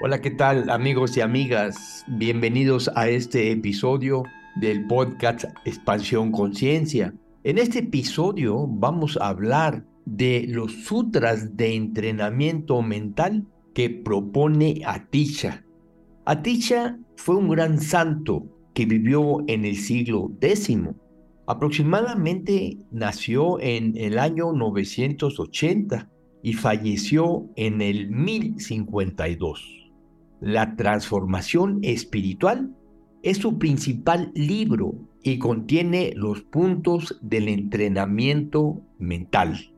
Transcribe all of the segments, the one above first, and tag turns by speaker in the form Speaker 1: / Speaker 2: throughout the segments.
Speaker 1: Hola, ¿qué tal amigos y amigas? Bienvenidos a este episodio del podcast Expansión Conciencia. En este episodio vamos a hablar de los sutras de entrenamiento mental que propone Atisha. Atisha fue un gran santo que vivió en el siglo X. Aproximadamente nació en el año 980 y falleció en el 1052. La transformación espiritual es su principal libro y contiene los puntos del entrenamiento mental.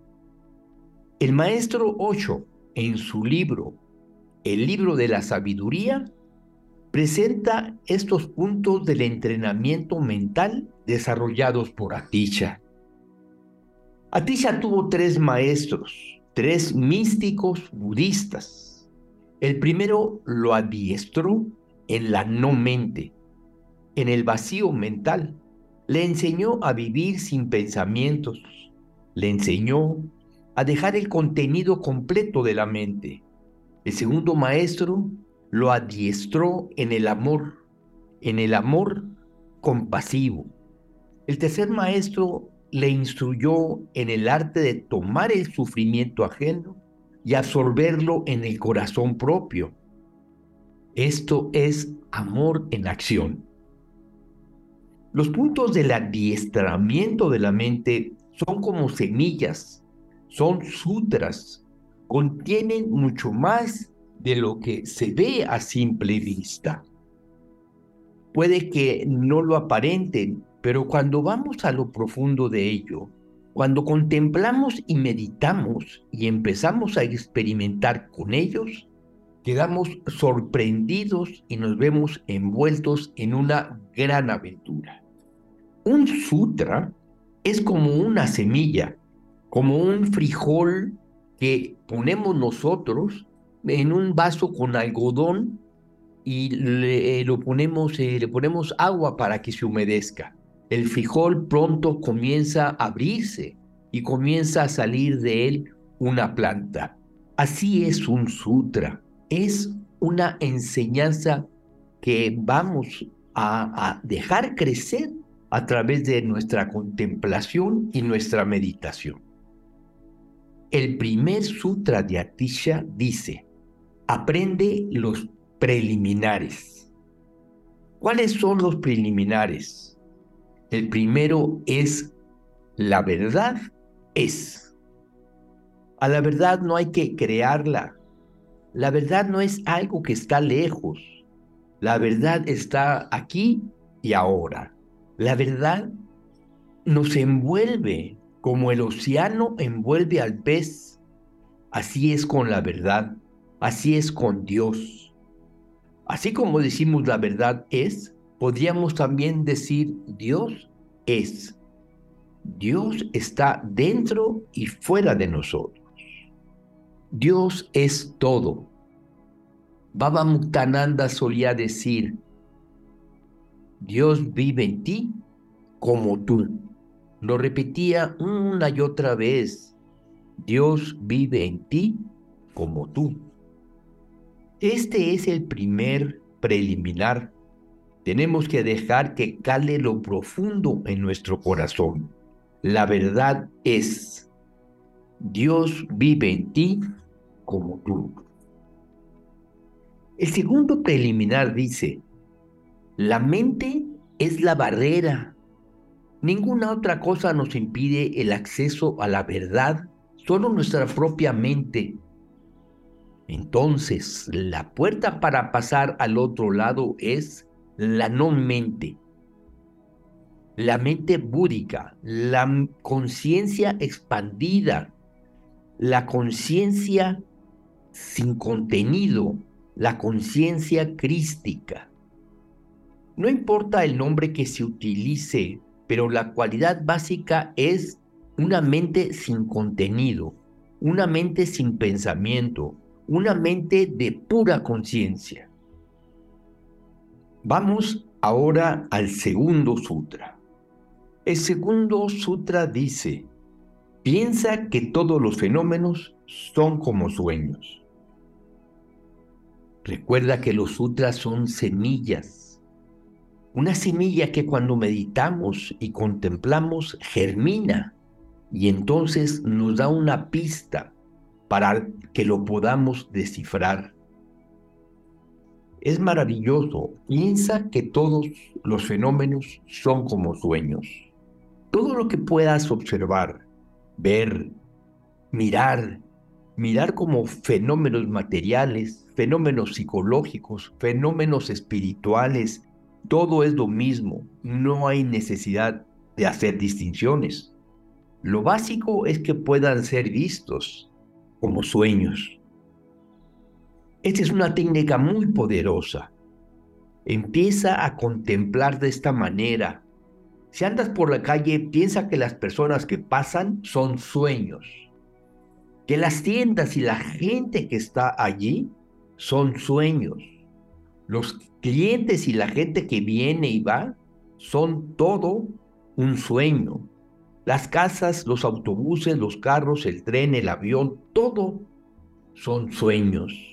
Speaker 1: El maestro Osho, en su libro El libro de la sabiduría, presenta estos puntos del entrenamiento mental desarrollados por Atisha. Atisha tuvo tres maestros, tres místicos budistas. El primero lo adiestró en la no mente, en el vacío mental. Le enseñó a vivir sin pensamientos. Le enseñó a dejar el contenido completo de la mente. El segundo maestro lo adiestró en el amor, en el amor compasivo. El tercer maestro le instruyó en el arte de tomar el sufrimiento ajeno y absorberlo en el corazón propio. Esto es amor en acción. Los puntos del adiestramiento de la mente son como semillas, son sutras, contienen mucho más de lo que se ve a simple vista. Puede que no lo aparenten, pero cuando vamos a lo profundo de ello, cuando contemplamos y meditamos y empezamos a experimentar con ellos, quedamos sorprendidos y nos vemos envueltos en una gran aventura. Un sutra es como una semilla, como un frijol que ponemos nosotros en un vaso con algodón y le, ponemos, eh, le ponemos agua para que se humedezca. El frijol pronto comienza a abrirse y comienza a salir de él una planta. Así es un sutra, es una enseñanza que vamos a, dejar crecer a través de nuestra contemplación y nuestra meditación. El primer sutra de Atisha dice, aprende los preliminares. ¿Cuáles son los preliminares? El primero es la verdad es. A la verdad no hay que crearla. La verdad no es algo que está lejos. La verdad está aquí y ahora. La verdad nos envuelve como el océano envuelve al pez. Así es con la verdad. Así es con Dios. Así como decimos la verdad es, podríamos también decir Dios es. Dios está dentro y fuera de nosotros. Dios es todo. Baba Muktananda solía decir, Dios vive en ti como tú. Lo repetía una y otra vez, Dios vive en ti como tú. Este es el primer preliminar. Tenemos que dejar que cale lo profundo en nuestro corazón. La verdad es, Dios vive en ti como tú. El segundo preliminar dice, la mente es la barrera. Ninguna otra cosa nos impide el acceso a la verdad, solo nuestra propia mente entonces, la puerta para pasar al otro lado es la no mente. La mente búdica, la conciencia expandida, la conciencia sin contenido, la conciencia crística. No importa el nombre que se utilice, pero la cualidad básica es una mente sin contenido, una mente sin pensamiento, una mente de pura conciencia. Vamos ahora al segundo sutra. El segundo sutra dice, piensa que todos los fenómenos son como sueños. Recuerda que los sutras son semillas. Una semilla que cuando meditamos y contemplamos germina y entonces nos da una pista para que lo podamos descifrar. Es maravilloso. Piensa que todos los fenómenos son como sueños. Todo lo que puedas observar, ver, mirar, mirar como fenómenos materiales, fenómenos psicológicos, fenómenos espirituales, todo es lo mismo. No hay necesidad de hacer distinciones. Lo básico es que puedan ser vistos como sueños. Esta es una técnica muy poderosa. Empieza a contemplar de esta manera. Si andas por la calle, piensa que las personas que pasan son sueños. Que las tiendas y la gente que está allí son sueños. Los clientes y la gente que viene y va son todo un sueño. Las casas, los autobuses, los carros, el tren, el avión, todo son sueños.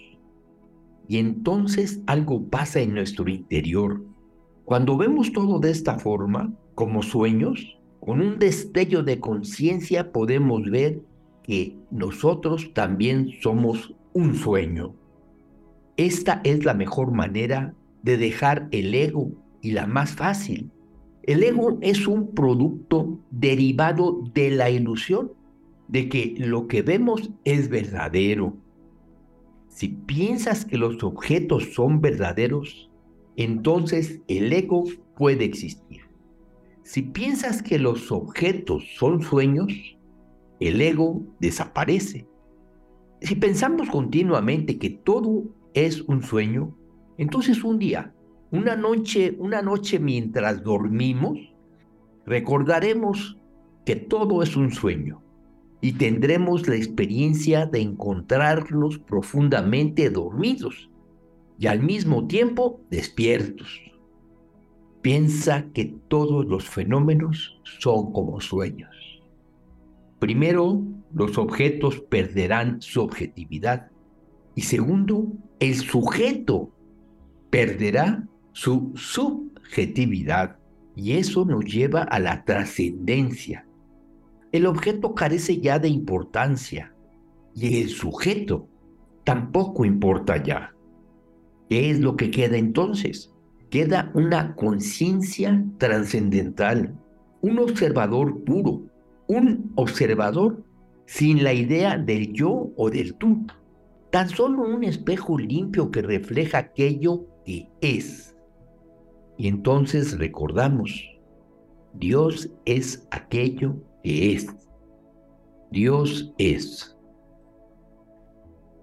Speaker 1: Y entonces algo pasa en nuestro interior. Cuando vemos todo de esta forma, como sueños, con un destello de conciencia podemos ver que nosotros también somos un sueño. Esta es la mejor manera de dejar el ego y la más fácil. El ego es un producto derivado de la ilusión de que lo que vemos es verdadero, si piensas que los objetos son verdaderos, entonces el ego puede existir. Si piensas que los objetos son sueños, el ego desaparece. Si pensamos continuamente que todo es un sueño, entonces un día, una noche, una noche mientras dormimos, recordaremos que todo es un sueño y tendremos la experiencia de encontrarlos profundamente dormidos y al mismo tiempo despiertos. Piensa que todos los fenómenos son como sueños. Primero, los objetos perderán su objetividad y segundo, el sujeto perderá su subjetividad y eso nos lleva a la trascendencia el objeto carece ya de importancia y el sujeto tampoco importa ya. ¿Qué es lo que queda entonces? Queda una conciencia trascendental, un observador puro, un observador sin la idea del yo o del tú, tan solo un espejo limpio que refleja aquello que es. Y entonces recordamos, Dios es aquello es. Dios es.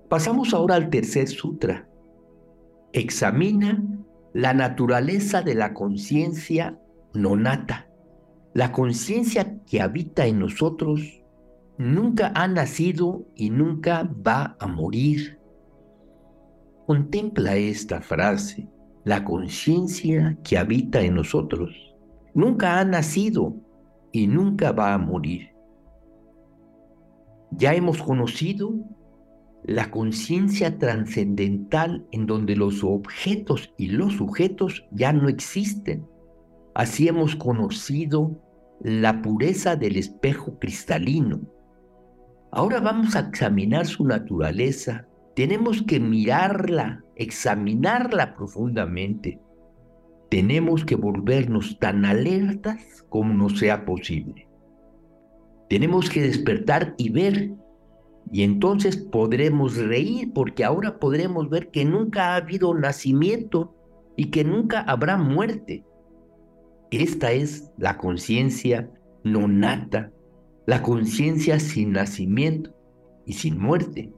Speaker 1: Pasamos ahora al tercer sutra. Examina la naturaleza de la conciencia nonata. La conciencia que habita en nosotros nunca ha nacido y nunca va a morir. Contempla esta frase. La conciencia que habita en nosotros nunca ha nacido y nunca va a morir. Ya hemos conocido la conciencia trascendental en donde los objetos y los sujetos ya no existen. Así hemos conocido la pureza del espejo cristalino. Ahora vamos a examinar su naturaleza. Tenemos que mirarla, examinarla profundamente tenemos que volvernos tan alertas como nos sea posible. Tenemos que despertar y ver, y entonces podremos reír porque ahora podremos ver que nunca ha habido nacimiento y que nunca habrá muerte. Esta es la conciencia no nata, la conciencia sin nacimiento y sin muerte.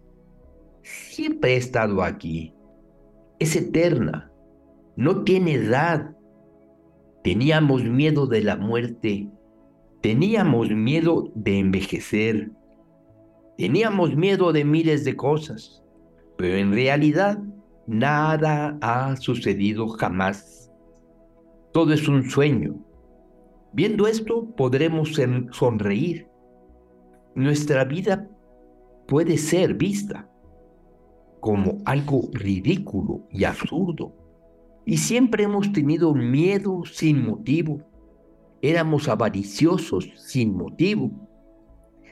Speaker 1: Siempre he estado aquí. Es eterna, no tiene edad. Teníamos miedo de la muerte, teníamos miedo de envejecer, teníamos miedo de miles de cosas, pero en realidad nada ha sucedido jamás. Todo es un sueño. Viendo esto podremos sonreír. Nuestra vida puede ser vista como algo ridículo y absurdo. Y siempre hemos tenido miedo sin motivo. Éramos avariciosos sin motivo.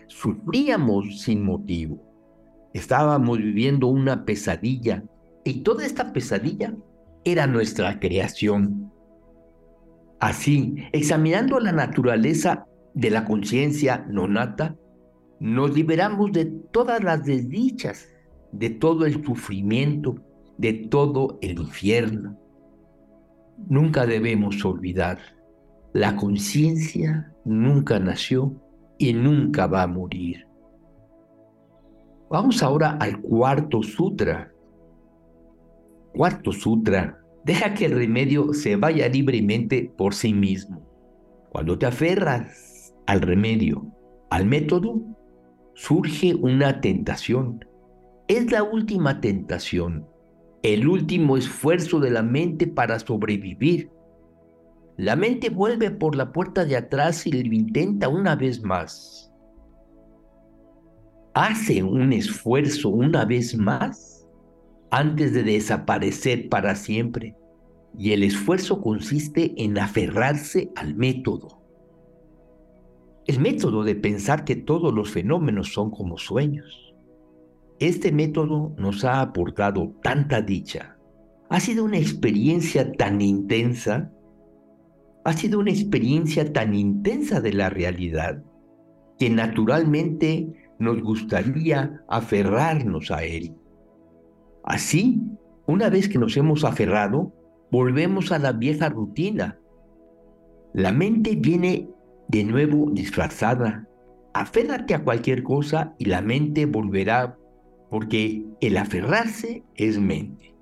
Speaker 1: Sufríamos sin motivo. Estábamos viviendo una pesadilla y toda esta pesadilla era nuestra creación. Así, examinando la naturaleza de la conciencia nonata, nos liberamos de todas las desdichas, de todo el sufrimiento, de todo el infierno. Nunca debemos olvidar, la conciencia nunca nació y nunca va a morir. Vamos ahora al cuarto sutra. Cuarto sutra, deja que el remedio se vaya libremente por sí mismo. Cuando te aferras al remedio, al método, surge una tentación. Es la última tentación, el último esfuerzo de la mente para sobrevivir. La mente vuelve por la puerta de atrás y lo intenta una vez más. Hace un esfuerzo una vez más antes de desaparecer para siempre. Y el esfuerzo consiste en aferrarse al método. El método de pensar que todos los fenómenos son como sueños. Este método nos ha aportado tanta dicha. Ha sido una experiencia tan intensa. Ha sido una experiencia tan intensa de la realidad que naturalmente nos gustaría aferrarnos a él. Así, una vez que nos hemos aferrado, volvemos a la vieja rutina. La mente viene de nuevo disfrazada. Aférrate a cualquier cosa y la mente volverá, porque el aferrarse es mente.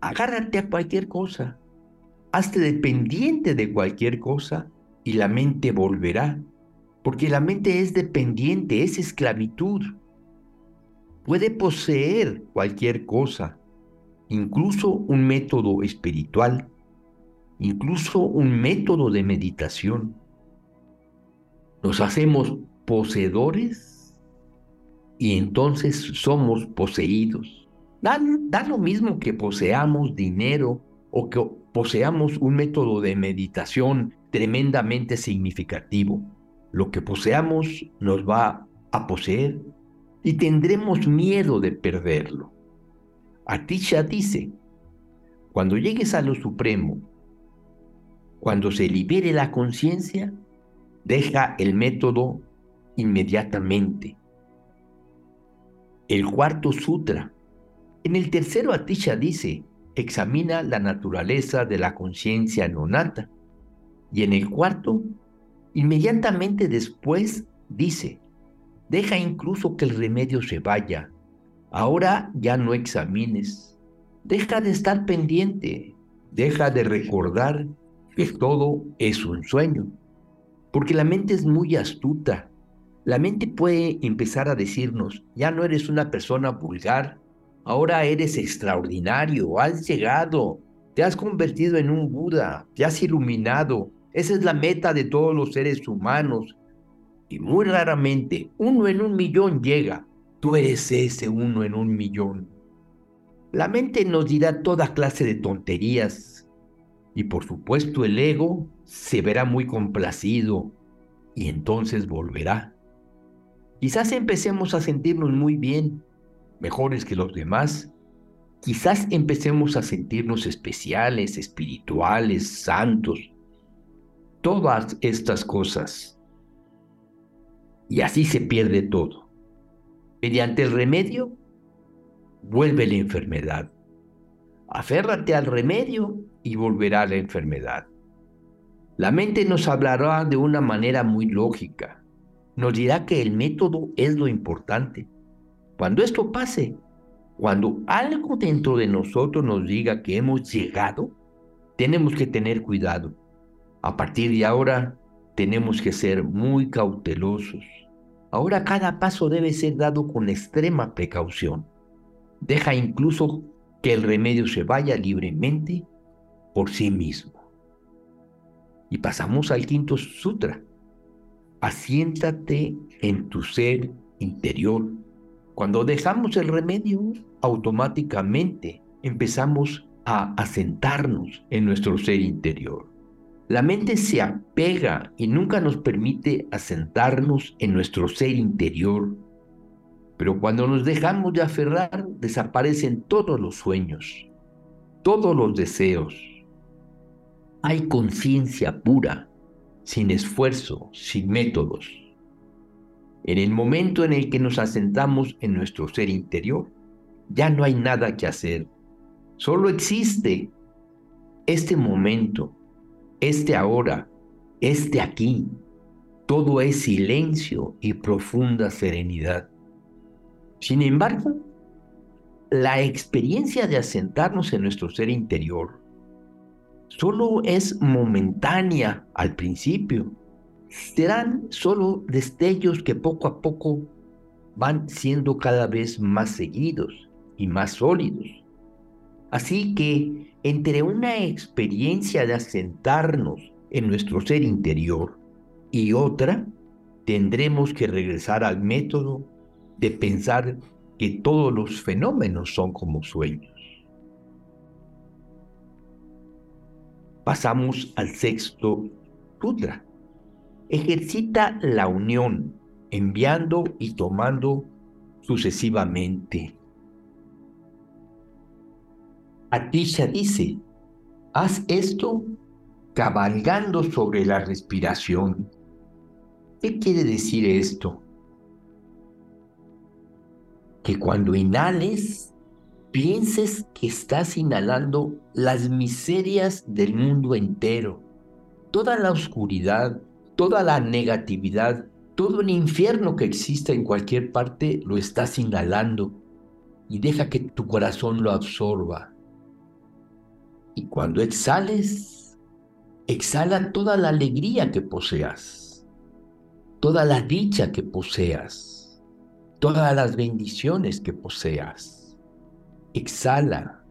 Speaker 1: Agárrate a cualquier cosa, hazte dependiente de cualquier cosa y la mente volverá, porque la mente es dependiente, es esclavitud. Puede poseer cualquier cosa, incluso un método espiritual incluso un método de meditación. Nos hacemos poseedores y entonces somos poseídos. Da, lo mismo que poseamos dinero o que poseamos un método de meditación tremendamente significativo. Lo que poseamos nos va a poseer y tendremos miedo de perderlo. Atisha dice, cuando llegues a lo supremo cuando se libere la conciencia, deja el método inmediatamente. El cuarto sutra. En el tercero Atisha dice, examina la naturaleza de la conciencia nonata. Y en el cuarto, inmediatamente después dice, deja incluso que el remedio se vaya. Ahora ya no examines. Deja de estar pendiente. Deja de recordar que todo es un sueño. Porque la mente es muy astuta. La mente puede empezar a decirnos, ya no eres una persona vulgar, ahora eres extraordinario, has llegado, te has convertido en un Buda, te has iluminado. Esa es la meta de todos los seres humanos. Y muy raramente uno en un millón llega. Tú eres ese uno en un millón. La mente nos dirá toda clase de tonterías y por supuesto el ego se verá muy complacido y entonces volverá. Quizás empecemos a sentirnos muy bien, mejores que los demás. Quizás empecemos a sentirnos especiales, espirituales, santos. Todas estas cosas. Y así se pierde todo. Mediante el remedio, vuelve la enfermedad. Aférrate al remedio y volverá la enfermedad. La mente nos hablará de una manera muy lógica. Nos dirá que el método es lo importante. Cuando esto pase, cuando algo dentro de nosotros nos diga que hemos llegado, tenemos que tener cuidado. A partir de ahora, tenemos que ser muy cautelosos. Ahora cada paso debe ser dado con extrema precaución. Deja incluso que el remedio se vaya libremente por sí mismo. Y pasamos al quinto sutra. Asiéntate en tu ser interior. Cuando dejamos el remedio, automáticamente empezamos a asentarnos en nuestro ser interior. La mente se apega y nunca nos permite asentarnos en nuestro ser interior. Pero cuando nos dejamos de aferrar, desaparecen todos los sueños, todos los deseos. Hay conciencia pura, sin esfuerzo, sin métodos. En el momento en el que nos asentamos en nuestro ser interior, ya no hay nada que hacer. Solo existe este momento, este ahora, este aquí. Todo es silencio y profunda serenidad. Sin embargo, la experiencia de asentarnos en nuestro ser interior solo es momentánea al principio. Serán solo destellos que poco a poco van siendo cada vez más seguidos y más sólidos. Así que entre una experiencia de asentarnos en nuestro ser interior y otra, tendremos que regresar al método de pensar que todos los fenómenos son como sueños. Pasamos al sexto sutra. Ejercita la unión, enviando y tomando sucesivamente. Atisha dice, haz esto cabalgando sobre la respiración. ¿Qué quiere decir esto? Que cuando inhales, pienses que estás inhalando las miserias del mundo entero, toda la oscuridad, toda la negatividad, todo el infierno que exista en cualquier parte, lo estás inhalando y deja que tu corazón lo absorba. Y cuando exhales, exhala toda la alegría que poseas, toda la dicha que poseas, todas las bendiciones que poseas. Exhala.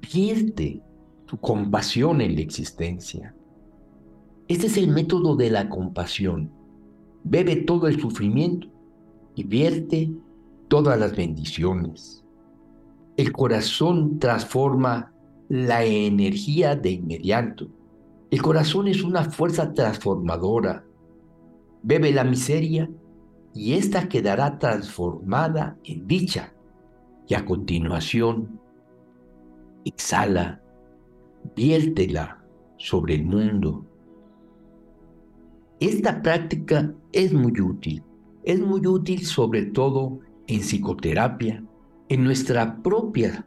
Speaker 1: Pierde tu compasión en la existencia. Este es el método de la compasión. Bebe todo el sufrimiento y vierte todas las bendiciones el corazón transforma la energía de inmediato. El corazón es una fuerza transformadora. Bebe la miseria y ésta quedará transformada en dicha. Y a continuación, exhala, viértela sobre el mundo. Esta práctica es muy útil. Es muy útil sobre todo en psicoterapia, en nuestra propia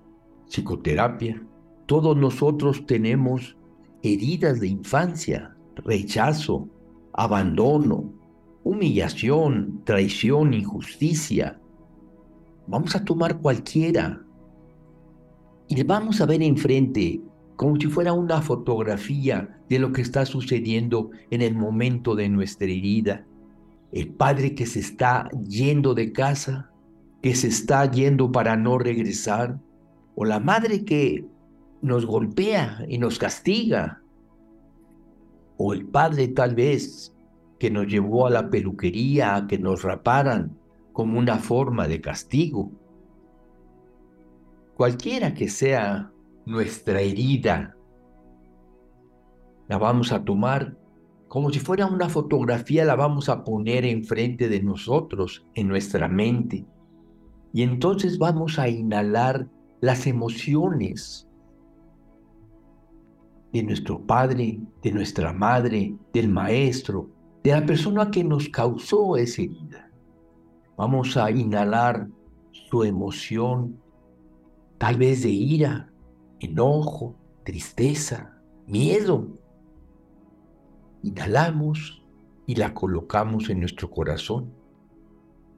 Speaker 1: psicoterapia, todos nosotros tenemos heridas de infancia, rechazo, abandono, humillación, traición, injusticia. Vamos a tomar cualquiera y le vamos a ver enfrente como si fuera una fotografía de lo que está sucediendo en el momento de nuestra herida. El padre que se está yendo de casa que se está yendo para no regresar, o la madre que nos golpea y nos castiga, o el padre tal vez que nos llevó a la peluquería a que nos raparan como una forma de castigo. Cualquiera que sea nuestra herida, la vamos a tomar como si fuera una fotografía, la vamos a poner enfrente de nosotros, en nuestra mente. Y entonces vamos a inhalar las emociones de nuestro padre, de nuestra madre, del maestro, de la persona que nos causó esa herida. Vamos a inhalar su emoción, tal vez de ira, enojo, tristeza, miedo. Inhalamos y la colocamos en nuestro corazón.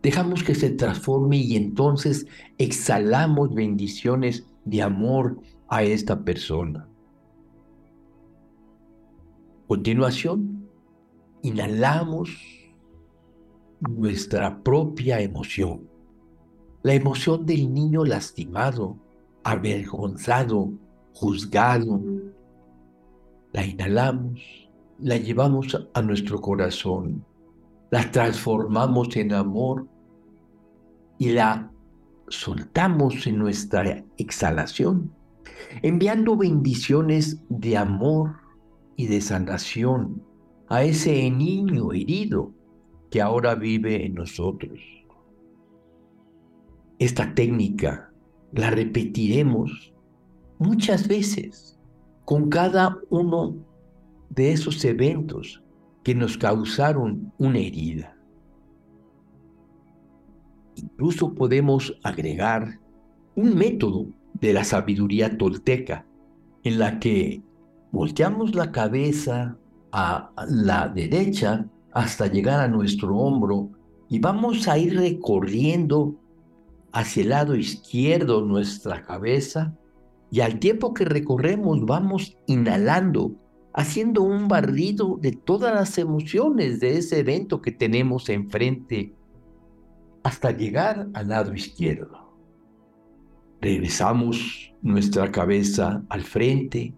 Speaker 1: Dejamos que se transforme y entonces exhalamos bendiciones de amor a esta persona. Continuación, inhalamos nuestra propia emoción, la emoción del niño lastimado, avergonzado, juzgado. La inhalamos, la llevamos a nuestro corazón la transformamos en amor y la soltamos en nuestra exhalación, enviando bendiciones de amor y de sanación a ese niño herido que ahora vive en nosotros. Esta técnica la repetiremos muchas veces con cada uno de esos eventos que nos causaron una herida. Incluso podemos agregar un método de la sabiduría tolteca en la que volteamos la cabeza a la derecha hasta llegar a nuestro hombro y vamos a ir recorriendo hacia el lado izquierdo nuestra cabeza y al tiempo que recorremos vamos inhalando, haciendo un barrido de todas las emociones de ese evento que tenemos enfrente hasta llegar al lado izquierdo. Regresamos nuestra cabeza al frente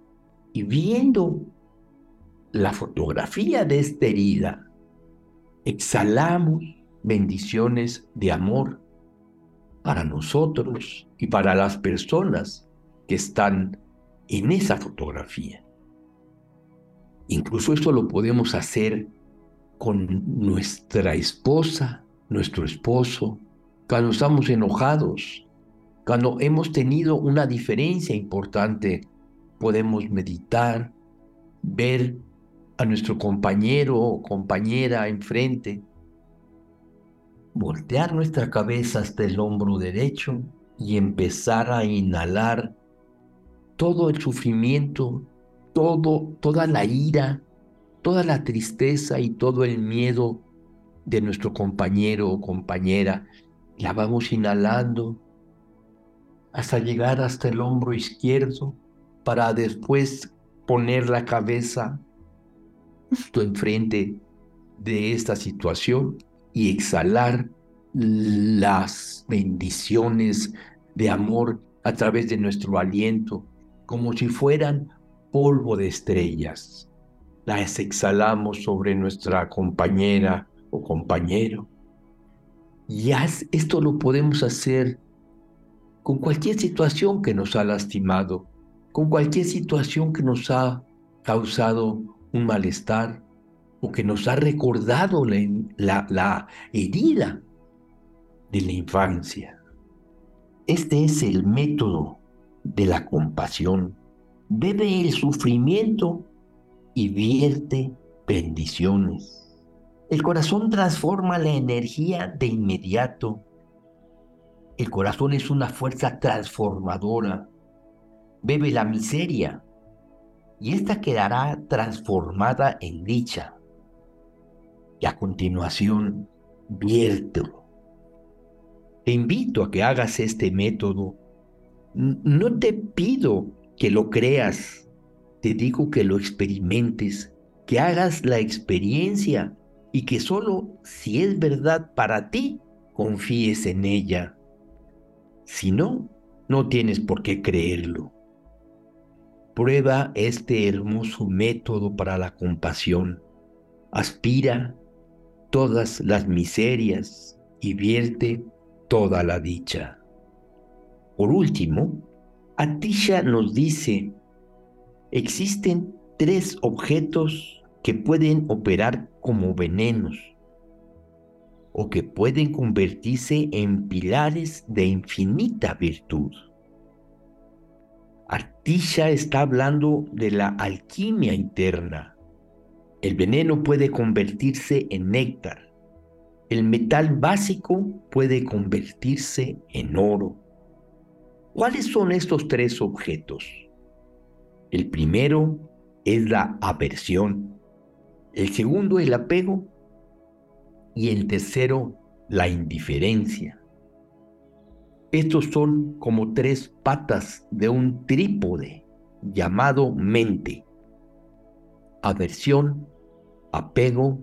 Speaker 1: y viendo la fotografía de esta herida, exhalamos bendiciones de amor para nosotros y para las personas que están en esa fotografía. Incluso esto lo podemos hacer con nuestra esposa, nuestro esposo, cuando estamos enojados, cuando hemos tenido una diferencia importante, podemos meditar, ver a nuestro compañero o compañera enfrente, voltear nuestra cabeza hasta el hombro derecho y empezar a inhalar todo el sufrimiento, todo, toda la ira, toda la tristeza y todo el miedo de nuestro compañero o compañera, la vamos inhalando hasta llegar hasta el hombro izquierdo para después poner la cabeza justo enfrente de esta situación y exhalar las bendiciones de amor a través de nuestro aliento, como si fueran polvo de estrellas. Las exhalamos sobre nuestra compañera o compañero. Y esto lo podemos hacer con cualquier situación que nos ha lastimado, con cualquier situación que nos ha causado un malestar o que nos ha recordado la, la herida de la infancia. Este es el método de la compasión. Bebe el sufrimiento y vierte bendiciones. El corazón transforma la energía de inmediato. El corazón es una fuerza transformadora. Bebe la miseria y ésta quedará transformada en dicha. Y a continuación, viértelo. Te invito a que hagas este método. No te pido que lo creas, te digo que lo experimentes, que hagas la experiencia y que solo si es verdad para ti, confíes en ella. Si no, no tienes por qué creerlo. Prueba este hermoso método para la compasión. Aspira todas las miserias y vierte toda la dicha. Por último, Atisha nos dice, existen tres objetos que pueden operar como venenos o que pueden convertirse en pilares de infinita virtud. Artisha está hablando de la alquimia interna. El veneno puede convertirse en néctar. El metal básico puede convertirse en oro. ¿Cuáles son estos tres objetos? El primero es la aversión el segundo el apego y el tercero la indiferencia. Estos son como tres patas de un trípode llamado mente. Aversión, apego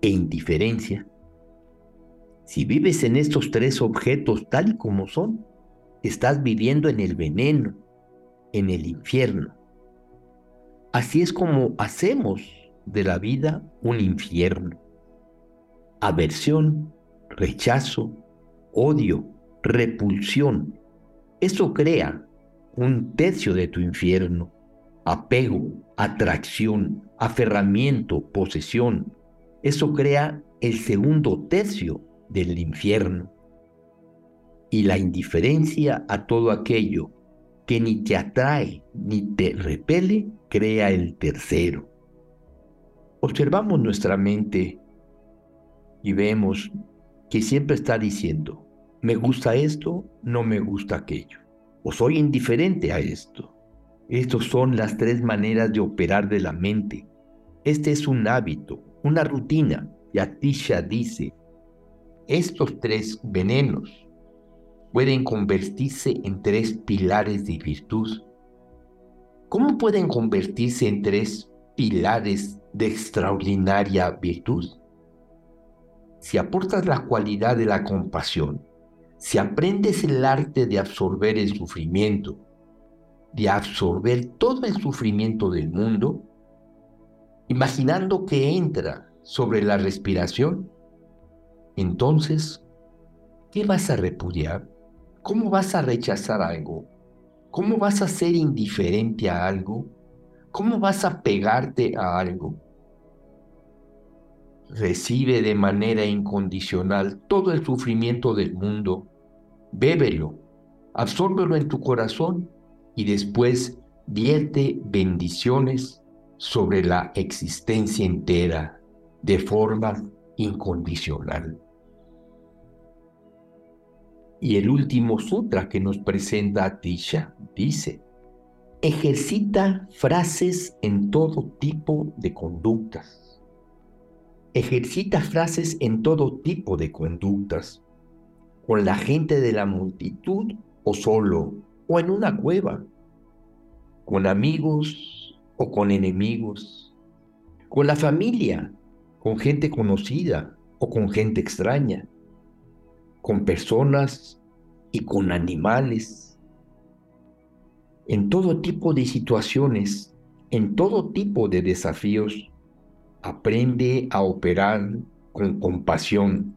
Speaker 1: e indiferencia. Si vives en estos tres objetos tal y como son, estás viviendo en el veneno, en el infierno. Así es como hacemos de la vida un infierno. aversión, rechazo, odio, repulsión. Eso crea un tercio de tu infierno. Apego, atracción, aferramiento, posesión. Eso crea el segundo tercio del infierno. Y la indiferencia a todo aquello que ni te atrae ni te repele, crea el tercero. Observamos nuestra mente y vemos que siempre está diciendo, me gusta esto, no me gusta aquello, o soy indiferente a esto. Estas son las tres maneras de operar de la mente. Este es un hábito, una rutina. Y Atisha dice, estos tres venenos pueden convertirse en tres pilares de virtud. ¿Cómo pueden convertirse en tres pilares de extraordinaria virtud? Si aportas la cualidad de la compasión, si aprendes el arte de absorber el sufrimiento, de absorber todo el sufrimiento del mundo, imaginando que entra sobre la respiración, entonces, ¿qué vas a repudiar? ¿Cómo vas a rechazar algo? ¿Cómo vas a ser indiferente a algo? ¿Cómo vas a pegarte a algo? Recibe de manera incondicional todo el sufrimiento del mundo, bébelo, absórbelo en tu corazón y después vierte bendiciones sobre la existencia entera de forma incondicional. Y el último sutra que nos presenta Atisha dice, ejercita frases en todo tipo de conductas. Ejercita frases en todo tipo de conductas, con la gente de la multitud o solo, o en una cueva, con amigos o con enemigos, con la familia, con gente conocida o con gente extraña, con personas y con animales, en todo tipo de situaciones, en todo tipo de desafíos, aprende a operar con compasión,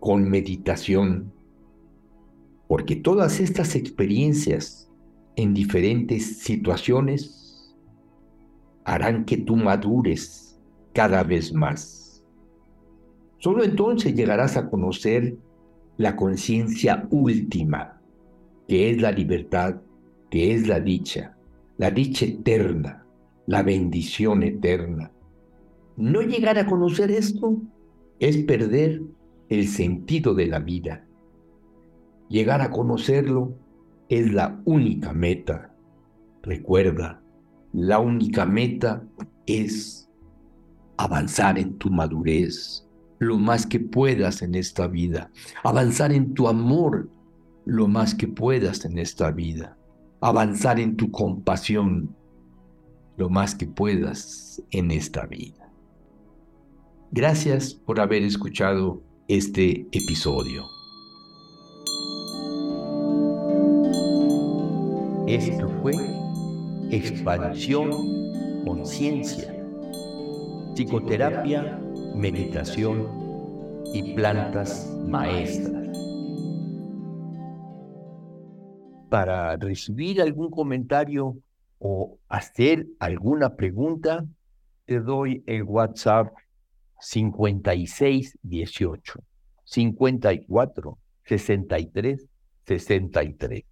Speaker 1: con meditación, porque todas estas experiencias en diferentes situaciones harán que tú madures cada vez más. Solo entonces llegarás a conocer la conciencia última, que es la libertad, que es la dicha, la dicha eterna, la bendición eterna. No llegar a conocer esto es perder el sentido de la vida. Llegar a conocerlo es la única meta. Recuerda, la única meta es avanzar en tu madurez, lo más que puedas en esta vida, avanzar en tu amor lo más que puedas en esta vida, avanzar en tu compasión lo más que puedas en esta vida. Gracias por haber escuchado este episodio. Esto fue Expansión Conciencia, Psicoterapia meditación y plantas maestras. Para recibir algún comentario o hacer alguna pregunta, te doy el WhatsApp 5618 54 63 63.